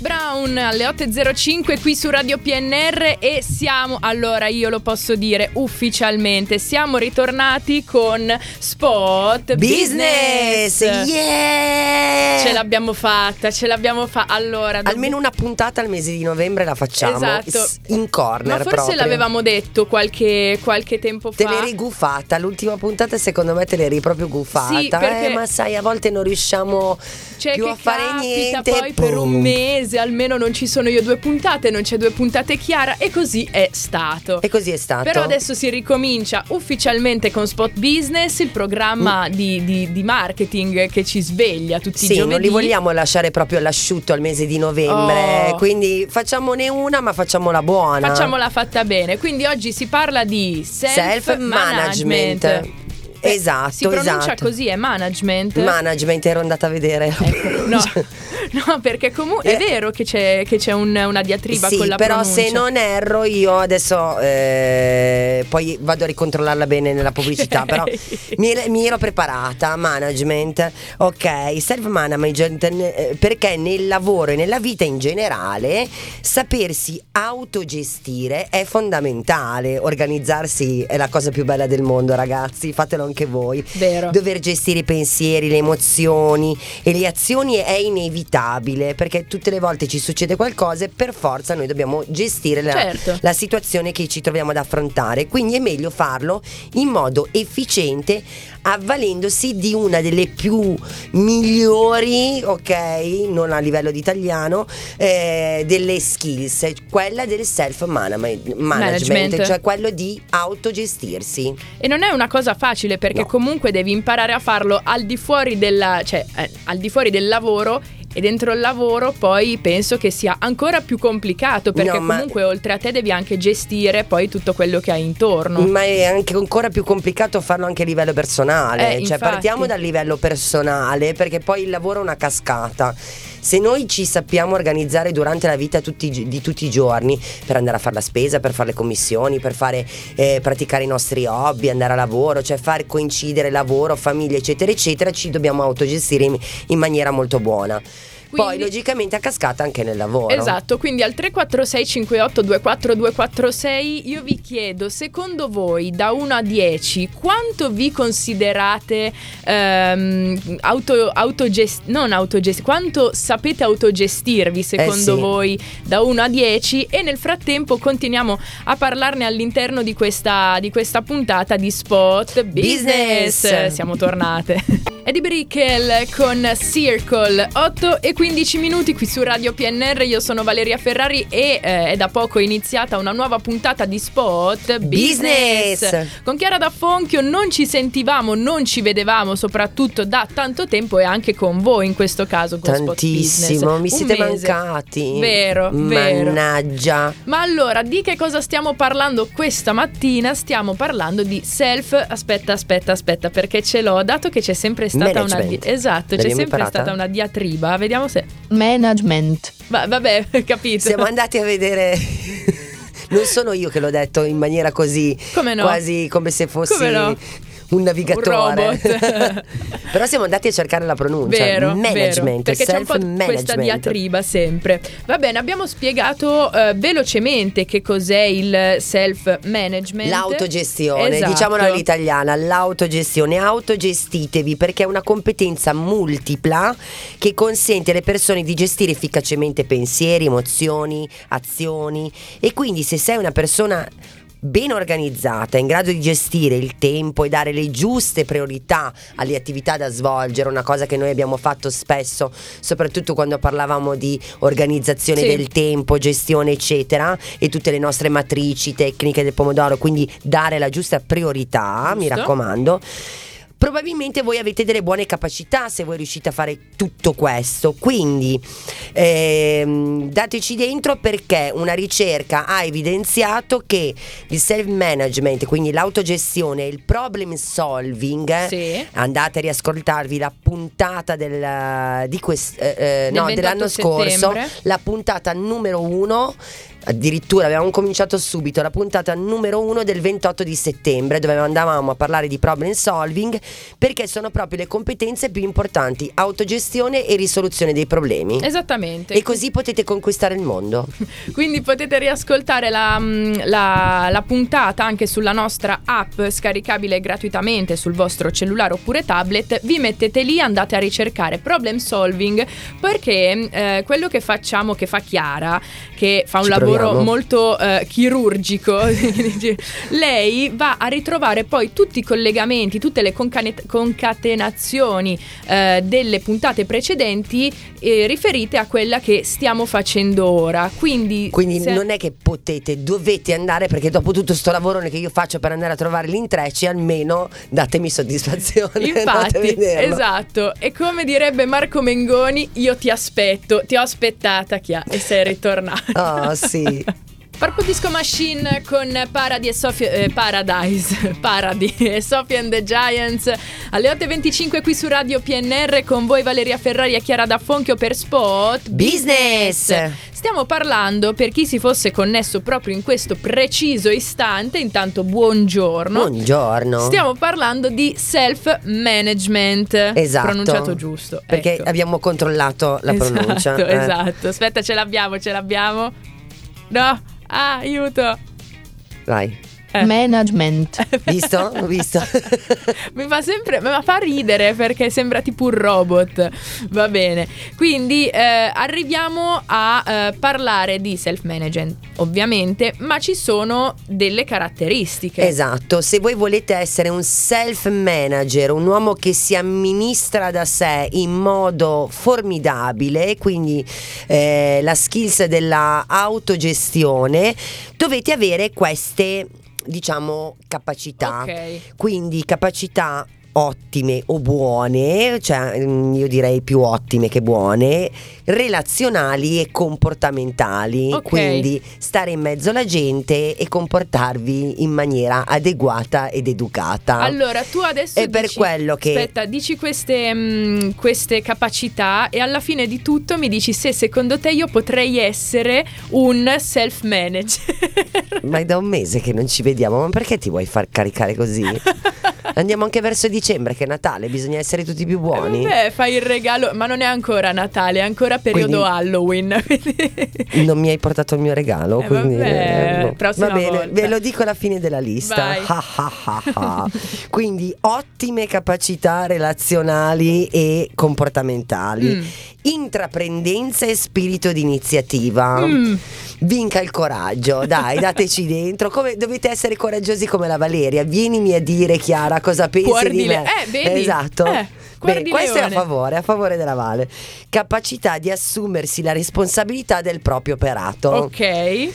Brown alle 8.05 qui su Radio PNR e siamo, allora io lo posso dire ufficialmente, siamo ritornati con Spot Business! Yeah! Ce l'abbiamo fatta, ce l'abbiamo fatta. Allora, dopo- Almeno una puntata al mese di novembre la facciamo Esatto. in corner Ma forse proprio. l'avevamo detto qualche, qualche tempo Te fa. l'eri guffata, l'ultima puntata secondo me te l'eri proprio guffata. Sì, perché- Eh, ma sai, a volte non riusciamo Cioè più a fare capita niente. poi per un Boom. Mese almeno non ci sono io due puntate, non c'è due puntate Chiara e così è stato. E così è stato. Però adesso si ricomincia ufficialmente con Spot Business, il programma di, di- di marketing che ci sveglia tutti i Sì, giovedì. non li vogliamo lasciare proprio all'asciutto al mese di novembre. Oh. Quindi facciamone una, ma facciamola buona. Facciamola fatta bene. Quindi oggi si parla di self-management. Eh, Esatto, Si pronuncia esatto. così, è management. Management, ero andata a vedere. Ecco, no, no, perché comunque è Eh. vero che c'è, che c'è un- una diatriba sì, con la però pronuncia. se non erro io adesso eh, poi vado a ricontrollarla bene nella pubblicità, però mi, mi ero preparata, management, ok, self management eh, perché nel lavoro e nella vita in generale sapersi autogestire è fondamentale, organizzarsi è la cosa più bella del mondo ragazzi, fatelo anche voi. Vero. Dover gestire i pensieri, le emozioni e le azioni è inevitabile perché tutte le volte ci succede qualcosa e per forza noi dobbiamo gestire la, Certo. la situazione che ci troviamo ad affrontare. Quindi è meglio farlo in modo efficiente avvalendosi di una delle più migliori, ok, non a livello di italiano, eh, delle skills, quella del self management, Management. cioè quello di autogestirsi. E non è una cosa facile perché No. comunque devi imparare a farlo al di fuori della, cioè, eh, al di fuori del lavoro e dentro il lavoro poi penso che sia ancora più complicato perché No, ma- comunque oltre a te devi anche gestire poi tutto quello che hai intorno. Ma è anche ancora più complicato farlo anche a livello personale. Eh, cioè, infatti. partiamo dal livello personale, perché poi il lavoro è una cascata. Se noi ci sappiamo organizzare durante la vita tutti di tutti i giorni per andare a fare la spesa, per fare le commissioni, per fare eh, praticare i nostri hobby, andare a lavoro, cioè far coincidere lavoro, famiglia, eccetera, eccetera, ci dobbiamo autogestire in, in maniera molto buona. Poi Quindi- logicamente a cascata anche nel lavoro. Esatto, quindi al 346 58 24 246 io vi chiedo, secondo voi da 1 a 10 quanto vi considerate ehm, auto, autogest- non autogesti, quanto sapete autogestirvi secondo Eh sì. voi da 1 a 10 e nel frattempo continuiamo a parlarne all'interno di questa, di questa puntata di Spot Business. Business. Siamo tornate. Eddie Brickell con Circle 8 e 15 minuti qui su Radio PNR. Io sono Valeria Ferrari e eh, è da poco iniziata una nuova puntata di Spot Business. Business. Con Chiara da Fonchio non ci sentivamo, non ci vedevamo soprattutto da tanto tempo e anche con voi in questo caso con Spot Tantissimo, mi siete mancati. Vero, vero. Mannaggia. Ma allora, di che cosa stiamo parlando questa mattina? Stiamo parlando di self. Aspetta, aspetta, aspetta, perché ce l'ho. Dato che c'è sempre stata una. Management. Di- esatto, c'è sempre imparata? stata una diatriba. Vediamo se. Management. Va- vabbè, capito. Siamo andati a vedere. Non sono io che l'ho detto in maniera così. Come no? Quasi come se fossi. Come no? Un navigatore. Un. Però siamo andati a cercare la pronuncia. Vero, management, vero, perché c'è un po' questa diatriba sempre. Va bene, abbiamo spiegato eh, velocemente che cos'è il self-management. L'autogestione, Esatto. diciamolo all'italiana, l'autogestione, autogestitevi perché è una competenza multipla che consente alle persone di gestire efficacemente pensieri, emozioni, azioni e quindi se sei una persona ben organizzata, in grado di gestire il tempo e dare le giuste priorità alle attività da svolgere, una cosa che noi abbiamo fatto spesso, soprattutto quando parlavamo di organizzazione Sì. del tempo, gestione, eccetera, e tutte le nostre matrici, tecniche del pomodoro, quindi dare la giusta priorità, mi Giusto. raccomando. Probabilmente voi avete delle buone capacità se voi riuscite a fare tutto questo, quindi ehm, dateci dentro perché una ricerca ha evidenziato che il self-management, quindi l'autogestione, il problem solving, Sì. andate a riascoltarvi la puntata del, di quest- eh, eh, no, 28 dell'anno scorso, settembre. la puntata numero uno addirittura avevamo cominciato subito la puntata numero uno del 28 di settembre dove andavamo a parlare di problem solving perché sono proprio le competenze più importanti, autogestione e risoluzione dei problemi. Esattamente. E così potete conquistare il mondo. Quindi potete riascoltare la, mm, la, la puntata anche sulla nostra app scaricabile gratuitamente sul vostro cellulare oppure tablet. Vi mettete lì, andate a ricercare problem solving perché eh, quello che facciamo, che fa Chiara, che fa un Ci lavoro proviamo. molto eh, chirurgico, lei va a ritrovare poi tutti i collegamenti, tutte le concane- concatenazioni eh, delle puntate precedenti eh, riferite a quella che stiamo facendo ora. Quindi, Quindi se- non è che potete, dovete andare perché dopo tutto sto lavoro che io faccio per andare a trovare gli intrecci, almeno datemi soddisfazione. Infatti, esatto. E come direbbe Marco Mengoni, io ti aspetto, ti ho aspettata, Chia, e sei ritornato. Oh, sì. Purple Disco Machine con Paradis e eh, Paradise, Paradis e Sophie and the Giants alle 8.25 qui su Radio PNR con voi Valeria Ferrari e Chiara D'Affonchio per Spot Business. Stiamo parlando, per chi si fosse connesso proprio in questo preciso istante, intanto buongiorno. Buongiorno. Stiamo parlando di self-management. Esatto. Pronunciato giusto. Perché ecco. abbiamo controllato la pronuncia. Esatto, eh. esatto. Aspetta, ce l'abbiamo, ce l'abbiamo. No, ah, aiuto. Vai. Eh. Management. Visto? Visto? Mi fa sempre, ma fa ridere perché sembra tipo un robot. Va bene. Quindi eh, arriviamo a eh, parlare di self-management, ovviamente, ma ci sono delle caratteristiche. Esatto, se voi volete essere un self manager, un uomo che si amministra da sé in modo formidabile, quindi eh, la skills della autogestione, dovete avere queste, diciamo, capacità. Ok. Quindi capacità ottime o buone, cioè mm, io direi più ottime che buone, relazionali e comportamentali, Ok. quindi stare in mezzo alla gente e comportarvi in maniera adeguata ed educata. Allora, tu adesso È per dici- quello che- Aspetta, dici queste, mm, queste capacità e alla fine di tutto mi dici se secondo te io potrei essere un self-manager. Ma è da un mese che non ci vediamo, ma perché ti vuoi far caricare così? Andiamo anche verso dicembre che è Natale, bisogna essere tutti più buoni. Eh, Vabbè, fai il regalo, ma non è ancora Natale, è ancora periodo Quindi- Halloween. Non mi hai portato il mio regalo, Eh, quindi vabbè, no. prossima va bene, volta. ve lo dico alla fine della lista. Quindi ottime capacità relazionali e comportamentali, Mm. intraprendenza e spirito di iniziativa. Mm. Vinca il coraggio, dai, dateci dentro. Come, dovete essere coraggiosi come la Valeria. Vienimi a dire, Chiara, cosa pensi Cuor di di me. eh, vedi? Esatto. Eh, Beh, questo è a favore, a favore della Vale. Capacità di assumersi la responsabilità del proprio operato. Ok.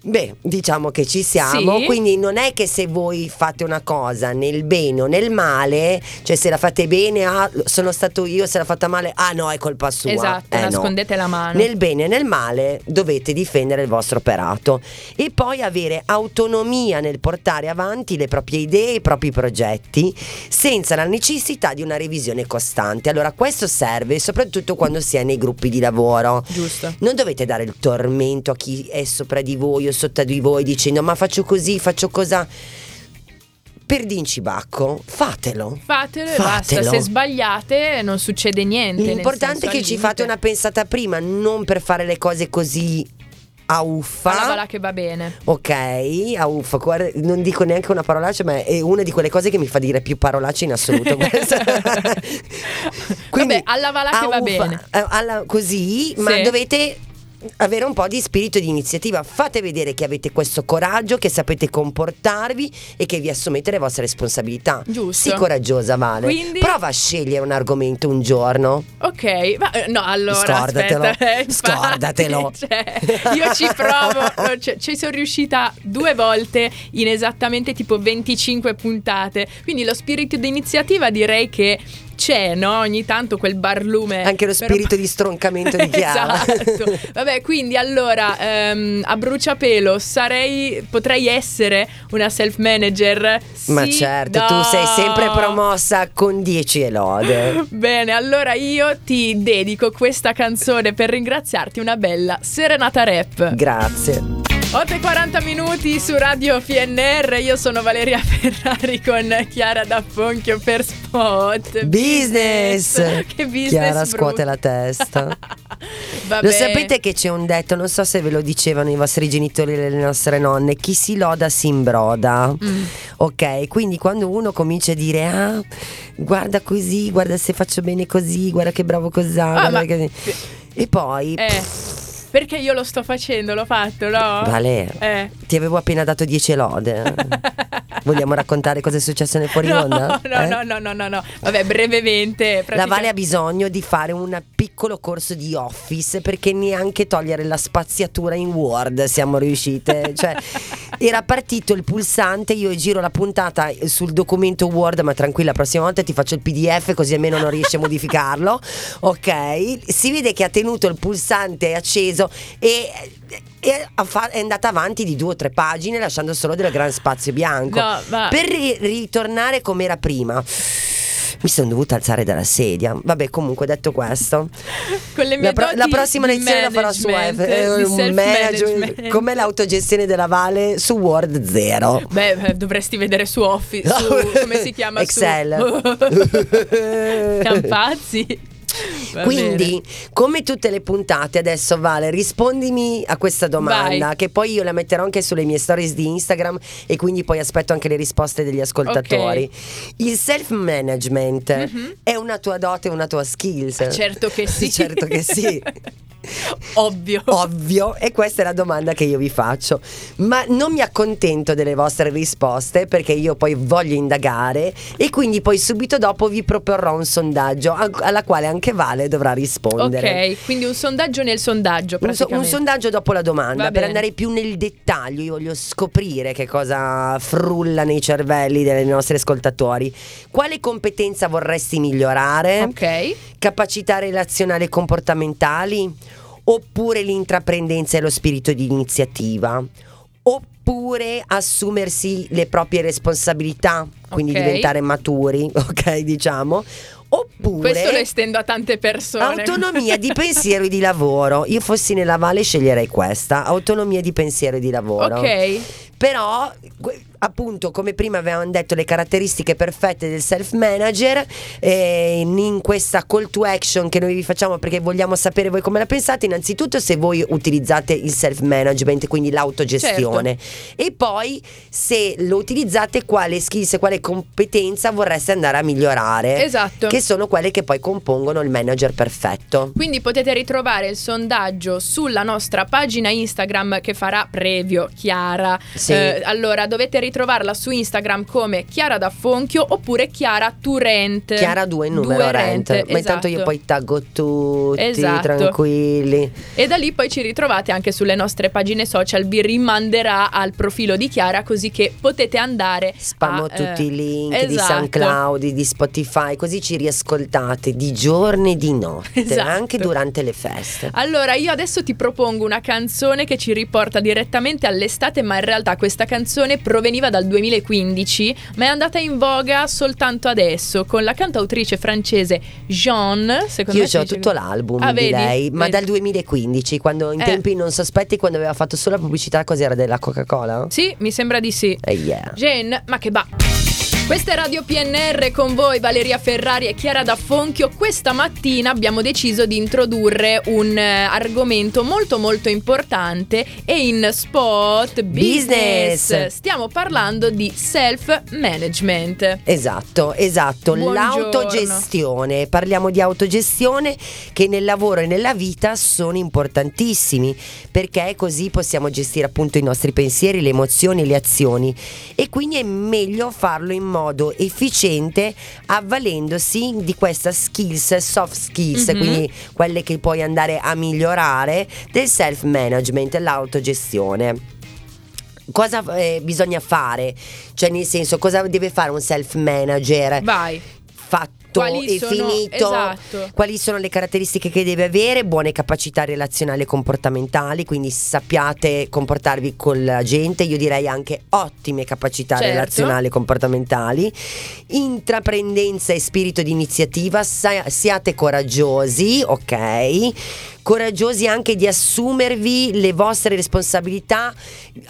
Beh, diciamo che ci siamo, Sì. quindi non è che se voi fate una cosa nel bene o nel male, cioè se la fate bene, ah, sono stato io, se la fatta male, ah no, è colpa sua. Esatto, Eh, no. nascondete la mano. Nel bene e nel male dovete difendere il vostro operato e poi avere autonomia nel portare avanti le proprie idee, i propri progetti, senza la necessità di una revisione costante. Allora questo serve soprattutto quando si è nei gruppi di lavoro. Giusto. Non dovete dare il tormento a chi è sopra di voi o sotto di voi dicendo ma faccio così, faccio cosa. Per bacco, fatelo. Fatelo, e basta. Fatelo. Se sbagliate non succede niente. L'importante è che ci fate una pensata prima, non per fare le cose così a uffa. Alla voilà che va bene. Ok, a uffa, non dico neanche una parolaccia, ma è una di quelle cose che mi fa dire più parolacce in assoluto. questa. Vabbè, alla voilà che va bene. eh, alla- così, ma Sì. dovete avere un po' di spirito di iniziativa. Fate vedere che avete questo coraggio, che sapete comportarvi e che vi assumete le vostre responsabilità. Giusto. Sii coraggiosa, Vale. Quindi- Prova a scegliere un argomento un giorno. Ok, ma, eh, no, allora Scordatelo, aspetta, eh, scordatelo. cioè, io ci provo, no, cioè, ci sono riuscita due volte in esattamente tipo 25 puntate, quindi lo spirito di iniziativa direi che c'è, no? Ogni tanto quel barlume. Anche lo però- spirito di stroncamento di Chiara. esatto. Vabbè, quindi allora ehm, a bruciapelo sarei potrei essere una self manager. Ma Sì, certo, no. tu sei sempre promossa con 10 elode. Bene, allora io ti dedico questa canzone per ringraziarti una bella serenata rap. Grazie. 8.40 minuti su Radio PNR, io sono Valeria Ferrari con Chiara D'Apponchio per Spot. Business! Che business Chiara brutto. scuote la testa. Lo sapete che c'è un detto, non so se ve lo dicevano i vostri genitori e le nostre nonne, chi si loda si imbroda. Mm. Ok, quindi quando uno comincia a dire ah, guarda così, guarda se faccio bene così, guarda che bravo cos'ha, Ah, ma- e poi Eh, perché io lo sto facendo, l'ho fatto, no? Vale, Eh. ti avevo appena dato 10 lode. Vogliamo raccontare cosa è successo nel fuori No, onda? no, Eh? no, no, no, no, no. Vabbè, brevemente. La Vale ha bisogno di fare un piccolo corso di office perché neanche togliere la spaziatura in Word siamo riuscite. Cioè, era partito il pulsante, io giro la puntata sul documento Word, ma tranquilla, la prossima volta ti faccio il PDF così almeno non riesci a modificarlo. Ok, si vede che ha tenuto il pulsante acceso e. e è andata avanti di due o tre pagine lasciando solo del gran spazio bianco No, ma- per ri- ritornare come era prima mi sono dovuta alzare dalla sedia. Vabbè, comunque detto questo, la, pro- la prossima lezione la farò su management, eh, management. Com'è l'autogestione della Vale su Word zero. Beh, beh, dovresti vedere su Office, su, come si chiama? Su- Excel. Siamo pazzi. Va Quindi, come tutte le puntate, adesso Vale, rispondimi a questa domanda, Vai. che poi io la metterò anche sulle mie stories di Instagram e quindi poi aspetto anche le risposte degli ascoltatori. Il self-management Mhm. è una tua dote, una tua skills? bene. Certo che sì. certo che sì. Ovvio. Ovvio, e questa è la domanda che io vi faccio. Ma non mi accontento delle vostre risposte perché io poi voglio indagare e quindi poi subito dopo vi proporrò un sondaggio a- alla quale anche Vale dovrà rispondere. Ok, quindi un sondaggio nel sondaggio. Un, so- un sondaggio dopo la domanda Va per bene. andare più nel dettaglio. Io voglio scoprire che cosa frulla nei cervelli dei nostri ascoltatori. Quale competenza vorresti migliorare? Ok. capacità relazionali e comportamentali oppure l'intraprendenza e lo spirito di iniziativa oppure assumersi le proprie responsabilità quindi Ok. diventare maturi ok diciamo oppure Questo lo estendo a tante persone. Autonomia di pensiero e di lavoro. Io fossi nella Valle sceglierei questa, autonomia di pensiero e di lavoro. Ok. Però, appunto, come prima avevamo detto, le caratteristiche perfette del self-manager, eh, in questa call to action che noi vi facciamo perché vogliamo sapere voi come la pensate, innanzitutto se voi utilizzate il self-management, quindi l'autogestione, e poi se lo utilizzate quale skills e quale competenza vorreste andare a migliorare. Esatto. Che sono quelle che poi compongono il manager perfetto. Quindi potete ritrovare il sondaggio sulla nostra pagina Instagram che farà previo Chiara. Sì. Eh, allora dovete ritrovarla su Instagram come Chiara D'Affonchio oppure Chiara Turent. Chiara 2 in numero Due rent. rent, Ma intanto io esatto. poi taggo tutti Esatto. tranquilli. E da lì poi ci ritrovate anche sulle nostre pagine social, vi rimanderà al profilo di Chiara così che potete andare Spammo a, tutti eh, i link di esatto. SoundCloud, di Spotify, così ci riascoltate di giorno e di notte, Esatto. anche durante le feste. Allora, io adesso ti propongo una canzone che ci riporta direttamente all'estate, ma in realtà questa canzone proveniva dal 2015, ma è andata in voga soltanto adesso con la cantautrice francese Jean. Secondo Io me ho tutto l'album Ah, di vedi? lei, ma Vedi. dal 2015, quando in Eh. tempi non sospetti, quando aveva fatto solo la pubblicità, cos'era della Coca-Cola? Sì, mi sembra di sì. Eh, yeah. Jen, ma che va. Questa è Radio PNR con voi Valeria Ferrari e Chiara D'Affonchio. Questa mattina abbiamo deciso di introdurre un eh, argomento molto molto importante e in spot business. Business. Stiamo parlando di self management. Esatto, esatto, Buongiorno. l'autogestione. Parliamo di autogestione che nel lavoro e nella vita sono importantissimi perché così possiamo gestire appunto i nostri pensieri, le emozioni, le azioni e quindi è meglio farlo in modo efficiente avvalendosi di questa skills, soft skills, Mhm. quindi quelle che puoi andare a migliorare del self management, l'autogestione cosa eh, bisogna fare? Cioè, nel senso, cosa deve fare un self manager? Vai. Fatto Quali e sono- finito. esatto. Quali sono le caratteristiche che deve avere? Buone capacità relazionali e comportamentali, quindi sappiate comportarvi con la gente, io direi anche ottime capacità Certo. relazionali e comportamentali, intraprendenza e spirito di iniziativa, siate coraggiosi, ok? Coraggiosi anche di assumervi le vostre responsabilità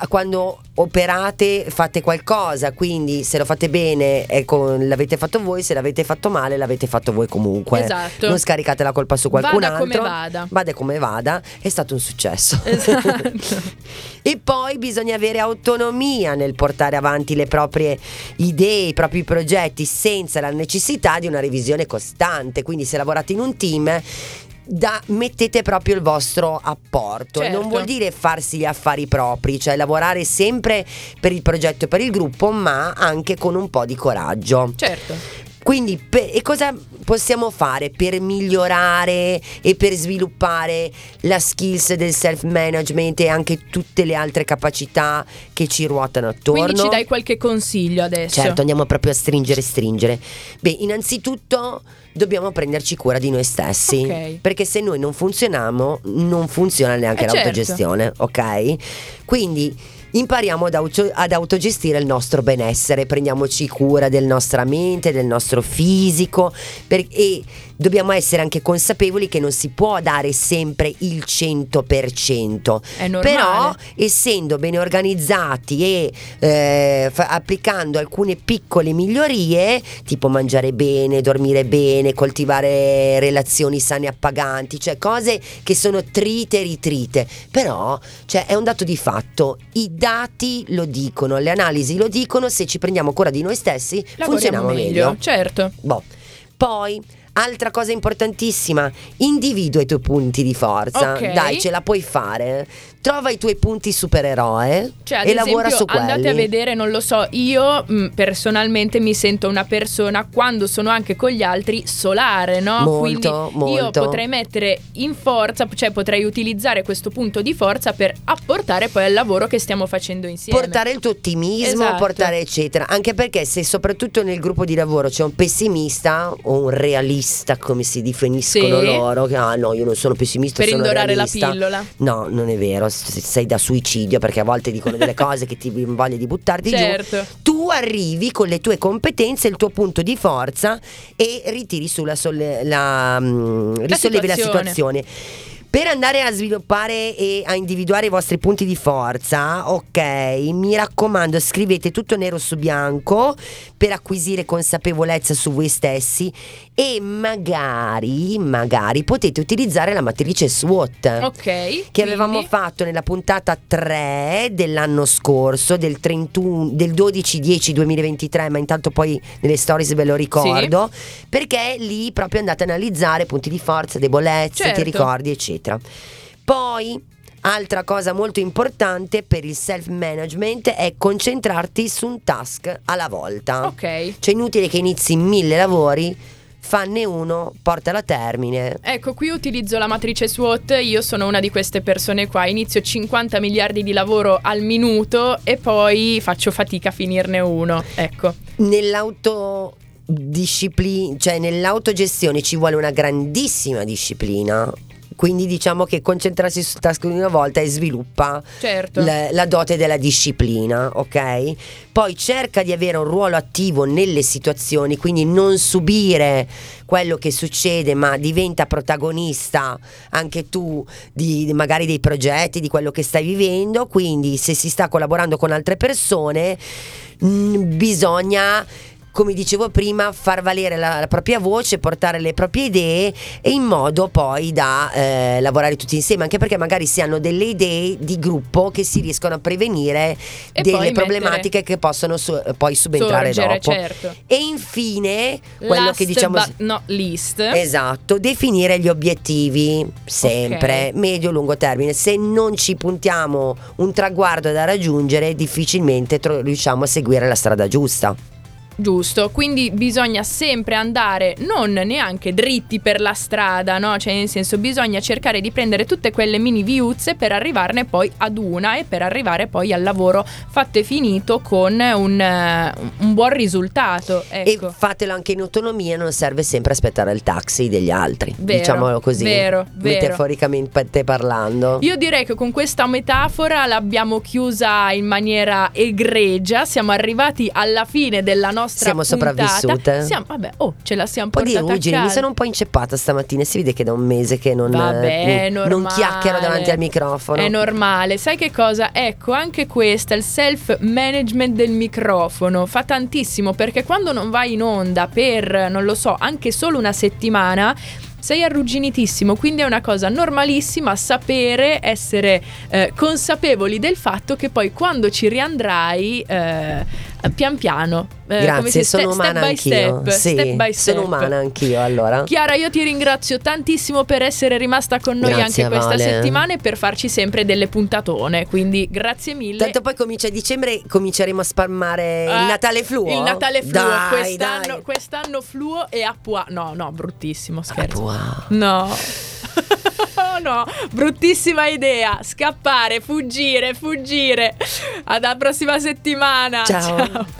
quando operate, fate qualcosa, quindi se lo fate bene ecco, l'avete fatto voi, se l'avete fatto male l'avete fatto voi comunque. Esatto. Non scaricate la colpa su qualcun Vada altro. come vada. Vada come vada, è stato un successo. Esatto. e poi bisogna avere autonomia nel portare avanti le proprie idee, i propri progetti senza la necessità di una revisione costante. Quindi se lavorate in un team da, mettete proprio il vostro apporto. Certo. Non vuol dire farsi gli affari propri, cioè lavorare sempre per il progetto e per il gruppo, ma anche con un po' di coraggio. certo. Quindi, per- e cosa possiamo fare per migliorare e per sviluppare la skills del self-management e anche tutte le altre capacità che ci ruotano attorno? Quindi ci dai qualche consiglio adesso. Certo, andiamo proprio a stringere, stringere. Beh, innanzitutto dobbiamo prenderci cura di noi stessi. Ok. Perché se noi non funzioniamo, non funziona neanche Eh, certo. l'autogestione, ok? Quindi impariamo ad, auto- ad autogestire il nostro benessere, prendiamoci cura del nostra mente, del nostro fisico per- e dobbiamo essere anche consapevoli che non si può dare sempre il 100%. È normale. Però essendo ben organizzati e eh, fa- applicando alcune piccole migliorie, tipo mangiare bene, dormire bene, coltivare relazioni sane e appaganti, cioè cose che sono trite e ritrite, però cioè, è un dato di fatto, i dati lo dicono, le analisi lo dicono, se ci prendiamo cura di noi stessi Lavoriamo funzioniamo meglio. Certo. Boh. Poi, altra cosa importantissima, individua i tuoi punti di forza. Ok. Dai, ce la puoi fare. Trova i tuoi punti supereroe Cioè, e lavora esempio, su quelli. andate a vedere, non lo so, io mh, personalmente mi sento una persona quando sono anche con gli altri solare, no? Molto, Quindi io molto. potrei mettere in forza, cioè potrei utilizzare questo punto di forza per apportare poi al lavoro che stiamo facendo insieme. Portare il tuo ottimismo, Esatto. portare eccetera. Anche perché se soprattutto nel gruppo di lavoro c'è un pessimista o un realista, come si definiscono Sì. loro, che ah no, io non sono pessimista, per sono indorare la pillola. No, non è vero, sei da suicidio perché a volte dicono delle cose che ti voglia di buttarti giù. Certo. Tu arrivi con le tue competenze, il tuo punto di forza e ritiri sulla solle- la, mm, risollevi la situazione. situazione. Per andare a sviluppare e a individuare i vostri punti di forza, ok, mi raccomando, scrivete tutto nero su bianco per acquisire consapevolezza su voi stessi e magari, magari potete utilizzare la matrice SWOT Ok. che avevamo quindi- fatto nella puntata 3 dell'anno scorso, del 31, del 12-10-2023, ma intanto poi nelle stories ve lo ricordo, perché lì proprio andate a analizzare punti di forza, debolezze, Certo. ti ricordi, eccetera. Poi, altra cosa molto importante per il self-management è concentrarti su un task alla volta. Ok. Cioè inutile che inizi mille lavori, fanne uno, portala a termine. Ecco, qui utilizzo la matrice SWOT, io sono una di queste persone qua, inizio 50 miliardi di lavoro al minuto e poi faccio fatica a finirne uno, ecco. Nell'autodisciplina, cioè nell'autogestione ci vuole una grandissima disciplina. Quindi diciamo che concentrarsi sul task di una volta e sviluppa Certo. la, la dote della disciplina, ok? Poi cerca di avere un ruolo attivo nelle situazioni, quindi non subire quello che succede, ma diventa protagonista anche tu di di magari dei progetti, di quello che stai vivendo. Quindi se si sta collaborando con altre persone, mh, bisogna come dicevo prima, far valere la, la propria voce, portare le proprie idee e in modo poi da eh, lavorare tutti insieme, anche perché magari si hanno delle idee di gruppo che si riescono a prevenire E delle problematiche che possono su- poi subentrare Sorgere, dopo. certo. E infine, quello Last che diciamo not least. Esatto, definire gli obiettivi sempre, Ok. medio-lungo termine. Se non ci puntiamo un traguardo da raggiungere, difficilmente tro- riusciamo a seguire la strada giusta. Giusto, quindi bisogna sempre andare non neanche dritti per la strada, no? Cioè nel senso bisogna cercare di prendere tutte quelle mini viuzze per arrivarne poi ad una e per arrivare poi al lavoro fatto e finito con un, eh, un buon risultato. Ecco. E fatelo anche in autonomia, non serve sempre aspettare il taxi degli altri. Vero, diciamolo così. vero, vero. Metaforicamente parlando. Io direi che con questa metafora l'abbiamo chiusa in maniera egregia, siamo arrivati alla fine della nostra nostra Siamo puntata. sopravvissute. Siamo, vabbè, oh, ce la siamo Un po' di portata a ruggine, mi sono un po' inceppata stamattina. Si vede che da un mese che non, Vabbè, eh, è non chiacchiero davanti al microfono. È normale. Sai che cosa? Ecco, anche questa, il self-management del microfono, fa tantissimo perché quando non vai in onda per, non lo so, anche solo una settimana, sei arrugginitissimo, quindi è una cosa normalissima sapere, essere eh, consapevoli del fatto che poi quando ci riandrai, eh, pian piano, eh, Grazie, se ste- sono umana step anch'io. step, sì, step by step. sono umana anch'io allora. Chiara, io ti ringrazio tantissimo per essere rimasta con noi Grazie, anche questa Vale. settimana e per farci sempre delle puntatone. Quindi grazie mille. Tanto poi comincia a dicembre cominceremo a spalmare Eh, il Natale fluo. Il Natale fluo. Dai, quest'anno, dai. quest'anno fluo e a Pua. No, no, bruttissimo, scherzo. Wow. No. No, bruttissima idea. Scappare, fuggire, fuggire. Alla prossima settimana. Ciao.